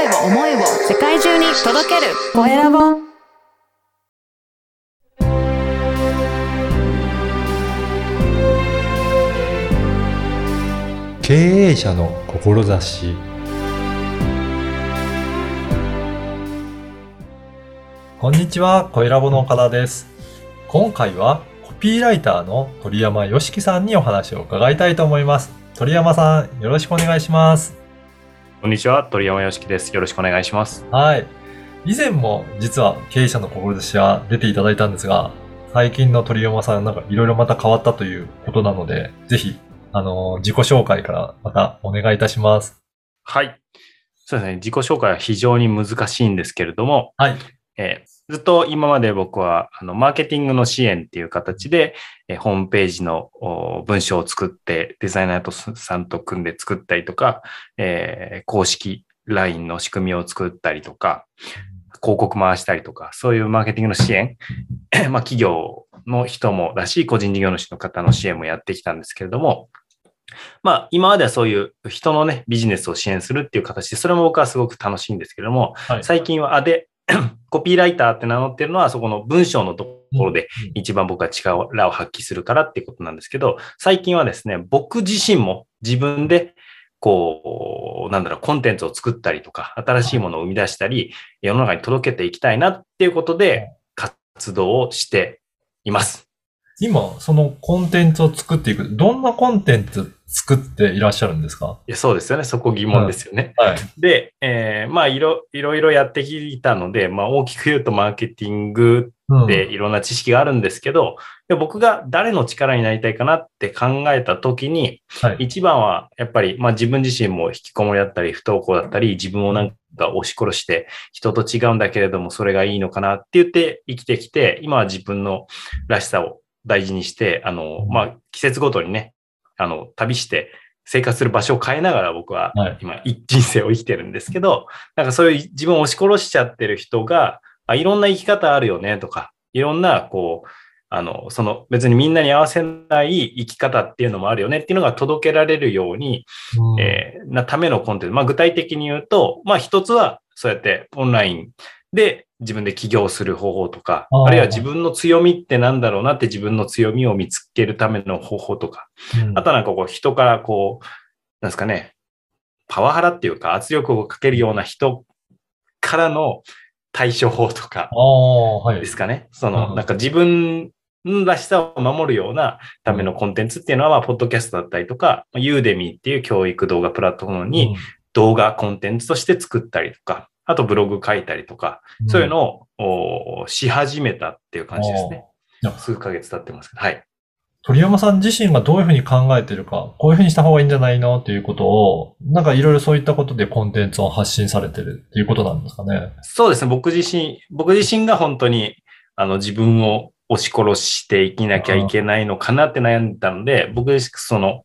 声を思いを世界中に届けるコエラボ経営者の志こんにちは、コエラボの岡田です。今回はコピーライターの鳥山よしきさんにお話を伺いたいと思います。鳥山さん、よろしくお願いします。こんにちは、鳥山よしきです。よろしくお願いします。はい。以前も実は経営者の志は出ていただいたんですが、最近の鳥山さんなんかいろいろまた変わったということなので、ぜひ、あの、自己紹介からまたお願いいたします。はい。そうですね、自己紹介は非常に難しいんですけれども、はい。えーずっと今まで僕はあのマーケティングの支援っていう形で、えーホームページのお文章を作ってデザイナーとさんと組んで作ったりとか、えー公式 LINE の仕組みを作ったりとか、広告回したりとか、そういうマーケティングの支援、まあ企業の人もだし、個人事業主の方の支援もやってきたんですけれども、まあ今まではそういう人のね、ビジネスを支援するっていう形で、それも僕はすごく楽しいんですけれども、はい。最近は、あ、で、コピーライターって名乗ってるのは、そこの文章のところでうん一番僕は力を発揮するからっていうことなんですけど、最近はですね、僕自身も自分で、こう、なんだろう、コンテンツを作ったりとか、新しいものを生み出したり、世の中に届けていきたいなっていうことで、活動をしています。今、そのコンテンツを作っていく、どんなコンテンツ作っていらっしゃるんですか？いやそうですよね。そこ疑問ですよね。はい。で、えーまあいろ、いろいろやってきたので、まあ大きく言うとマーケティングうんでいろんな知識があるんですけど、で僕が誰の力になりたいかなって考えたときに、はい。一番はやっぱり、まあ自分自身も引きこもりだったり、不登校だったり、自分をなんか押し殺して人と違うんだけれども、それがいいのかなって言って生きてきて、今は自分のらしさを大事にして、あの、まあ季節ごとにね、あの、旅して生活する場所を変えながら僕ははい。今、い人生を生きてるんですけど、なんかそういう自分を押し殺しちゃってる人が、あいろんな生き方あるよねとか、いろんな、こう、あの、その別にみんなに合わせない生き方っていうのもあるよねっていうのが届けられるように、うん。えーなためのコンテンツ。まあ具体的に言うと、まあ一つはそうやってオンラインで自分で起業する方法とか、あるいは自分の強みってなんだろうなって自分の強みを見つけるための方法とか、うん。あとはなんかこう人からこう、なんですかね、パワハラっていうか圧力をかけるような人からの対処法とかで。すかね。そうん。の、なんか自分らしさを守るようなためのコンテンツっていうのは、まあ、ポッドキャストだったりとか、ユーデミーっていう教育動画プラットフォームに動画コンテンツとして作ったりとか、あとブログ書いたりとか、うんそういうのをおし始めたっていう感じですね。数ヶ月経ってますけど。はい。鳥山さん自身がどういうふうに考えてるか、こういうふうにした方がいいんじゃないのっていうことを、なんかいろいろそういったことでコンテンツを発信されてるっていうことなんですかね。そうですね。僕自身、僕自身が本当に、あの、自分を押し殺して生きなきゃいけないのかなって悩んだので、僕自身、その、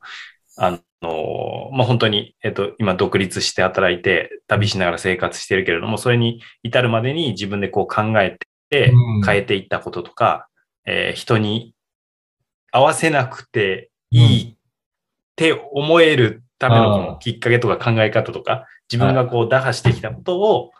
あの、まあ、本当に、えっと、今独立して働いて、旅しながら生活してるけれども、それに至るまでに自分でこう考えてうん、変えていったこととか、えー人に合わせなくていいって思えるためのきっかけとか考え方とか、自分がこう打破してきたことを、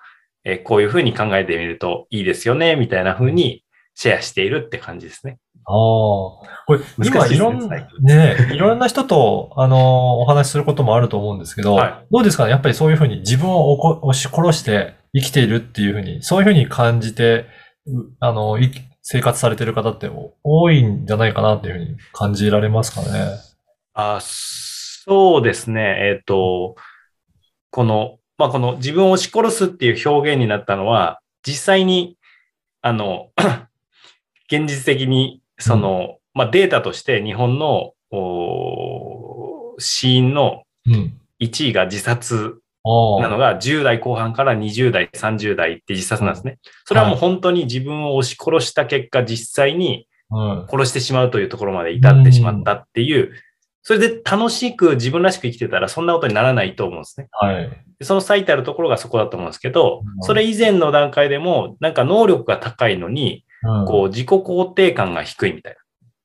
えーこういうふうに考えてみるといいですよね、みたいなふうにシェアしているって感じですね。ああ。これ、今いろんな、最ね、いろんな人と、あの、お話しすることもあると思うんですけど、はどうですかね？やっぱりそういうふうに自分を押し殺して生きているっていうふうに、そういうふうに感じて、うあの、い生活されてる方って多いんじゃないかなっていうふうに感じられますかね？あそうですね。えっ、と、この、まあ、この自分を押し殺すっていう表現になったのは、実際に、あの、現実的に、その、まあ、データとして日本の、お死因のうん。1位が自殺。なのが10代後半から20代、30代って自殺なんですね。それはもう本当に自分を押し殺した結果、実際にうん。殺してしまうというところまで至ってしまったっていう、それで楽しく自分らしく生きてたらそんなことにならないと思うんですね。はい。でその最たるところがそこだと思うんですけどう、んそれ以前の段階でもなんか能力が高いのに、うん、こう自己肯定感が低いみたい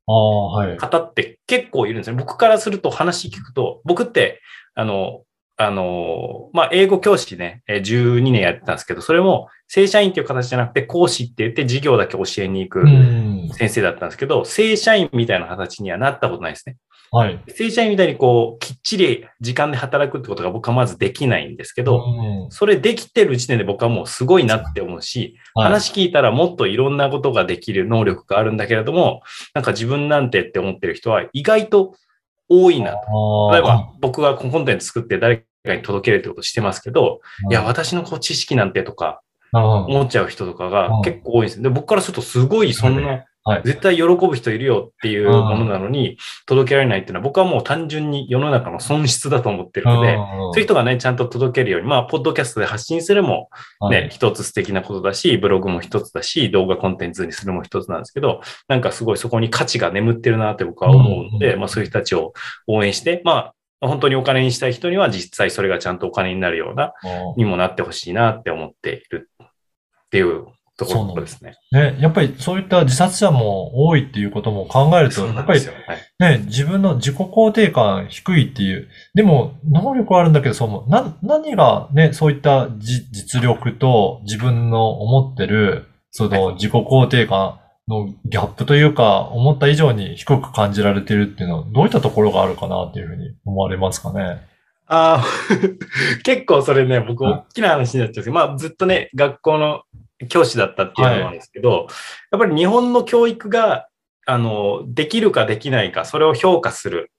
ああ、はいな。方って結構いるんですね。僕からすると話聞くと、僕って、あの、あの、まあ、英語教師ね、えー12年やってたんですけど、それも正社員っていう形じゃなくて講師って言って授業だけ教えに行くうん。先生だったんですけど、正社員みたいな形にはなったことないですね。はい。正社員みたいにこう、きっちり時間で働くってことが僕はまずできないんですけど、うん。それできてる時点で僕はもうすごいなって思うし、はい。話聞いたらもっといろんなことができる能力があるんだけれども、なんか自分なんてって思ってる人は意外と多いなと。例えば僕がコンテンツ作って誰かに届けるってことしてますけど、い。や、うん私のこう知識なんてとかうん思っちゃう人とかうがん結構多いんです。で、僕からするとすごいそんなはい、絶対喜ぶ人いるよっていうものなのに届けられないっていうのは僕はもう単純に世の中の損失だと思ってるので、そういう人がね、ちゃんと届けるように、まあ、ポッドキャストで発信するもはい。ね、一つ素敵なことだし、ブログも一つだし、動画コンテンツにするも一つなんですけど、なんかすごいそこに価値が眠ってるなって僕は思うので、うんまあそういう人たちを応援して、まあ本当にお金にしたい人には実際それがちゃんとお金になるような、にもなってほしいなって思っているっていうところですね。ね、やっぱりそういった自殺者も多いっていうことも考えると、やっぱりね、自分の自己肯定感低いっていう。でも、能力はあるんだけど、そうも、な、何がね、そういったじ実力と自分の思ってる、その自己肯定感のギャップというか、思った以上に低く感じられてるっていうのは、どういったところがあるかなっていうふうに思われますかね？ああ、結構それね、僕はい大きな話になっちゃうんですけど、まあずっとね、学校の教師だったっていうのもあるんですけど、やっぱり日本の教育が、あの、できるかできないか、それを評価する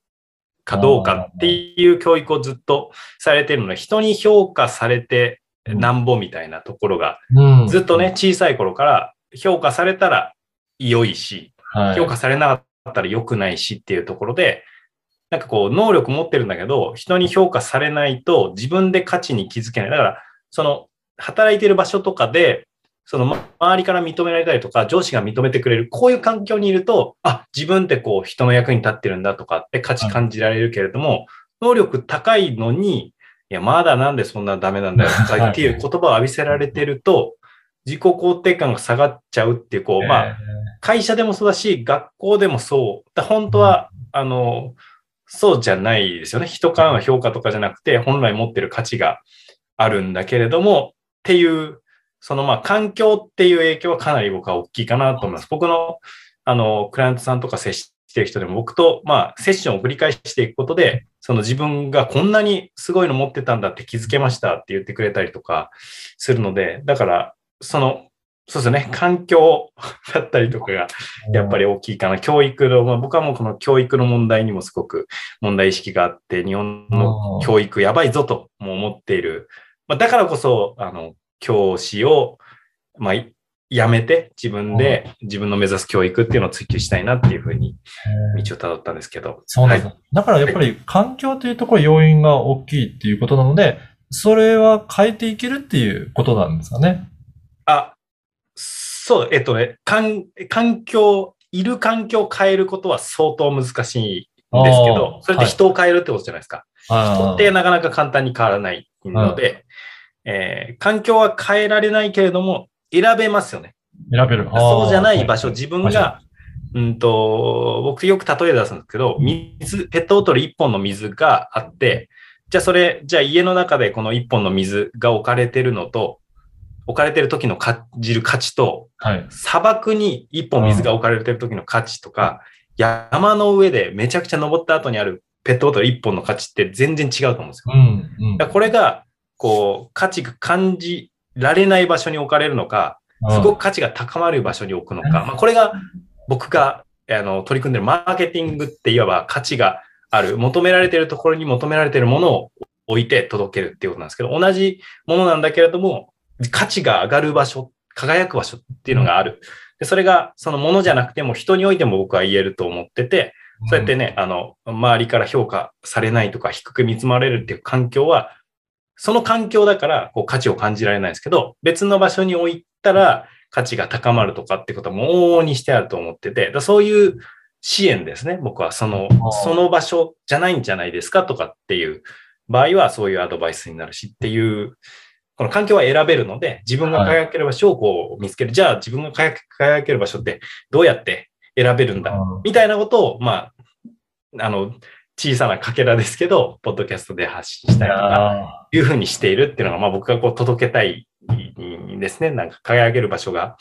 かどうかっていう教育をずっとされてるので、人に評価されてなんぼみたいなところが、うん。ずっとね、、小さい頃から評価されたら良いし、はい、評価されなかったら良くないしっていうところで、なんかこう、能力持ってるんだけど、人に評価されないと自分で価値に気づけない。だから、その、働いてる場所とかで、その、ま周りから認められたりとか、上司が認めてくれる、こういう環境にいると、あ、自分ってこう、人の役に立ってるんだとかって価値感じられるけれども、能力高いのに、いや、まだなんでそんなダメなんだよとか っていう言葉を浴びせられてると、自己肯定感が下がっちゃうっていう、こう、まあ、会社でもそうだし、学校でもそう。だ本当は、あの、そうじゃないですよね。人からの評価とかじゃなくて、本来持ってる価値があるんだけれども、っていう、そのまあ環境っていう影響はかなり僕は大きいかなと思います。僕の、あの、クライアントさんとか接してる人でも僕と、まあ、セッションを繰り返していくことで、その自分がこんなにすごいの持ってたんだって気づけましたって言ってくれたりとかするので、だから、その、そうですね、環境だったりとかがやっぱり大きいかな。教育の、まあ、僕はもうこの教育の問題にもすごく問題意識があって、日本の教育やばいぞとも思っている。まあ、だからこそ、あの、教師を、まあ、いやめて自分で自分の目指す教育っていうのを追求したいなっていうふうに道をたどったんですけど。そうなんだ。はいだからやっぱり環境というところ要因が大きいっていうことなので、それは変えていけるっていうことなんですかね？あ、そう、えっとね、環環境、いる環境を変えることは相当難しいんですけどそれって人を変えるってことじゃないですか。人あってなかなか簡単に変わらないので、えー環境は変えられないけれども、選べますよね。選べる。そうじゃない場所、自分が、うんと、僕よく例え出すんですけど、水、ペットボトル1本の水があって、じゃあそれ、じゃあ家の中でこの1本の水が置かれてるのと、置かれてる時の感じる価値と、はい。砂漠に1本水が置かれてる時の価値とか、山の上でめちゃくちゃ登った後にあるペットボトル1本の価値って全然違うと思うんですよ。うん、うんこれが、こう、価値が感じられない場所に置かれるのか、すごく価値が高まる場所に置くのか、まあ、これが僕があの取り組んでるマーケティングっていわば価値がある、求められているところに求められているものを置いて届けるっていうことなんですけど、同じものなんだけれども、価値が上がる場所、輝く場所っていうのがある。でそれがそのものじゃなくても人においても僕は言えると思ってて、そうやってね、あの、周りから評価されないとか低く見積まれるっていう環境は、その環境だからこう価値を感じられないですけど、別の場所に置いたら価値が高まるとかってことはもう往々にしてあると思ってて、だそういう支援ですね、僕は。そのその場所じゃないんじゃないですかとかっていう場合はそういうアドバイスになるしっていう、この環境は選べるので、自分が輝ける場所をこう見つける。じゃあ自分が輝ける場所ってどうやって選べるんだうんみたいなことを、まあ、あの、小さなかけらですけど、ポッドキャストで発信したりとか、いうふうにしているっていうのが、まあ僕がこう届けたいですね。なんか輝ける場所が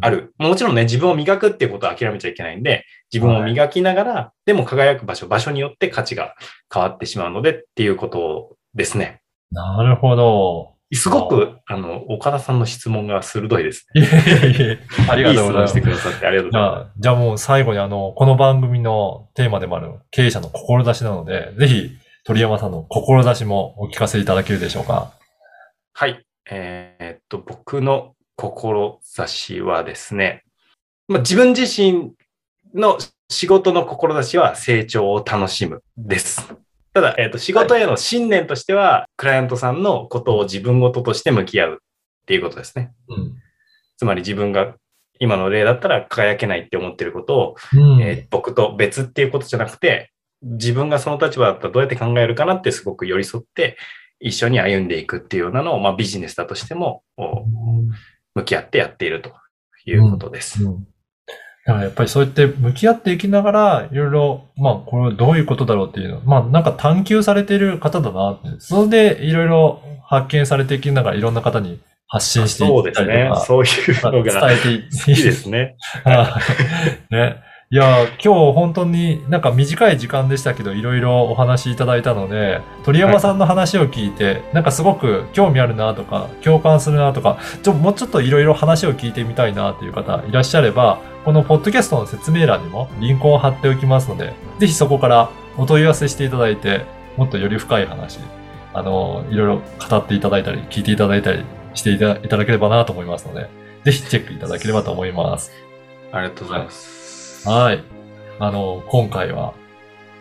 ある。もちろんね、自分を磨くっていうことは諦めちゃいけないんで、自分を磨きながら、はい、でも輝く場所、場所によって価値が変わってしまうのでっていうことですね。なるほど。すごく、あの、岡田さんの質問が鋭いですね。ありがとうございます。してくださってありがとうございます。じゃあもう最後にあの、この番組のテーマでもある経営者の志なので、ぜひ鳥山さんの志もお聞かせいただけるでしょうか。はい。えー、っと、僕の志はですね、まあ、自分自身の仕事の志は成長を楽しむです。ただ、えっ、ー、と、仕事への信念としては、はい、クライアントさんのことを自分ごととして向き合うっていうことですね。うん、つまり自分が今の例だったら輝けないって思ってることを、うん、えー、僕と別っていうことじゃなくて、自分がその立場だったらどうやって考えるかなってすごく寄り添って一緒に歩んでいくっていうようなのを、まあ、ビジネスだとしても、向き合ってやっているということです。うん。うんやっぱりそうやって向き合っていきながら、いろいろ、まあ、これはどういうことだろうっていうの。まあ、なんか探求されている方だなって。それでいろいろ発見されていきながら、いろんな方に発信していったりとか。そうですね。そういうのが伝えていい。いいですね。ね。いや、今日本当になんか短い時間でしたけど、いろいろお話いただいたので、鳥山さんの話を聞いて、はい、なんかすごく興味あるなとか、共感するなとか、ちょもうちょっといろいろ話を聞いてみたいなという方いらっしゃれば、このポッドキャストの説明欄にもリンクを貼っておきますので、ぜひそこからお問い合わせしていただいて、もっとより深い話、あの、いろいろ語っていただいたり、聞いていただいたりしていただければなと思いますので、ぜひチェックいただければと思います。ありがとうございます。はい。あの、今回は、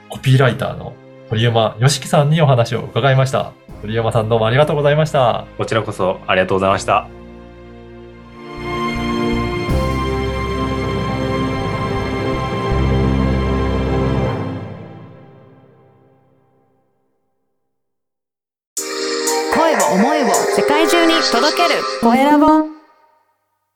コピーライターの鳥山よしきさんにお話を伺いました。鳥山さんどうもありがとうございました。こちらこそありがとうございました。声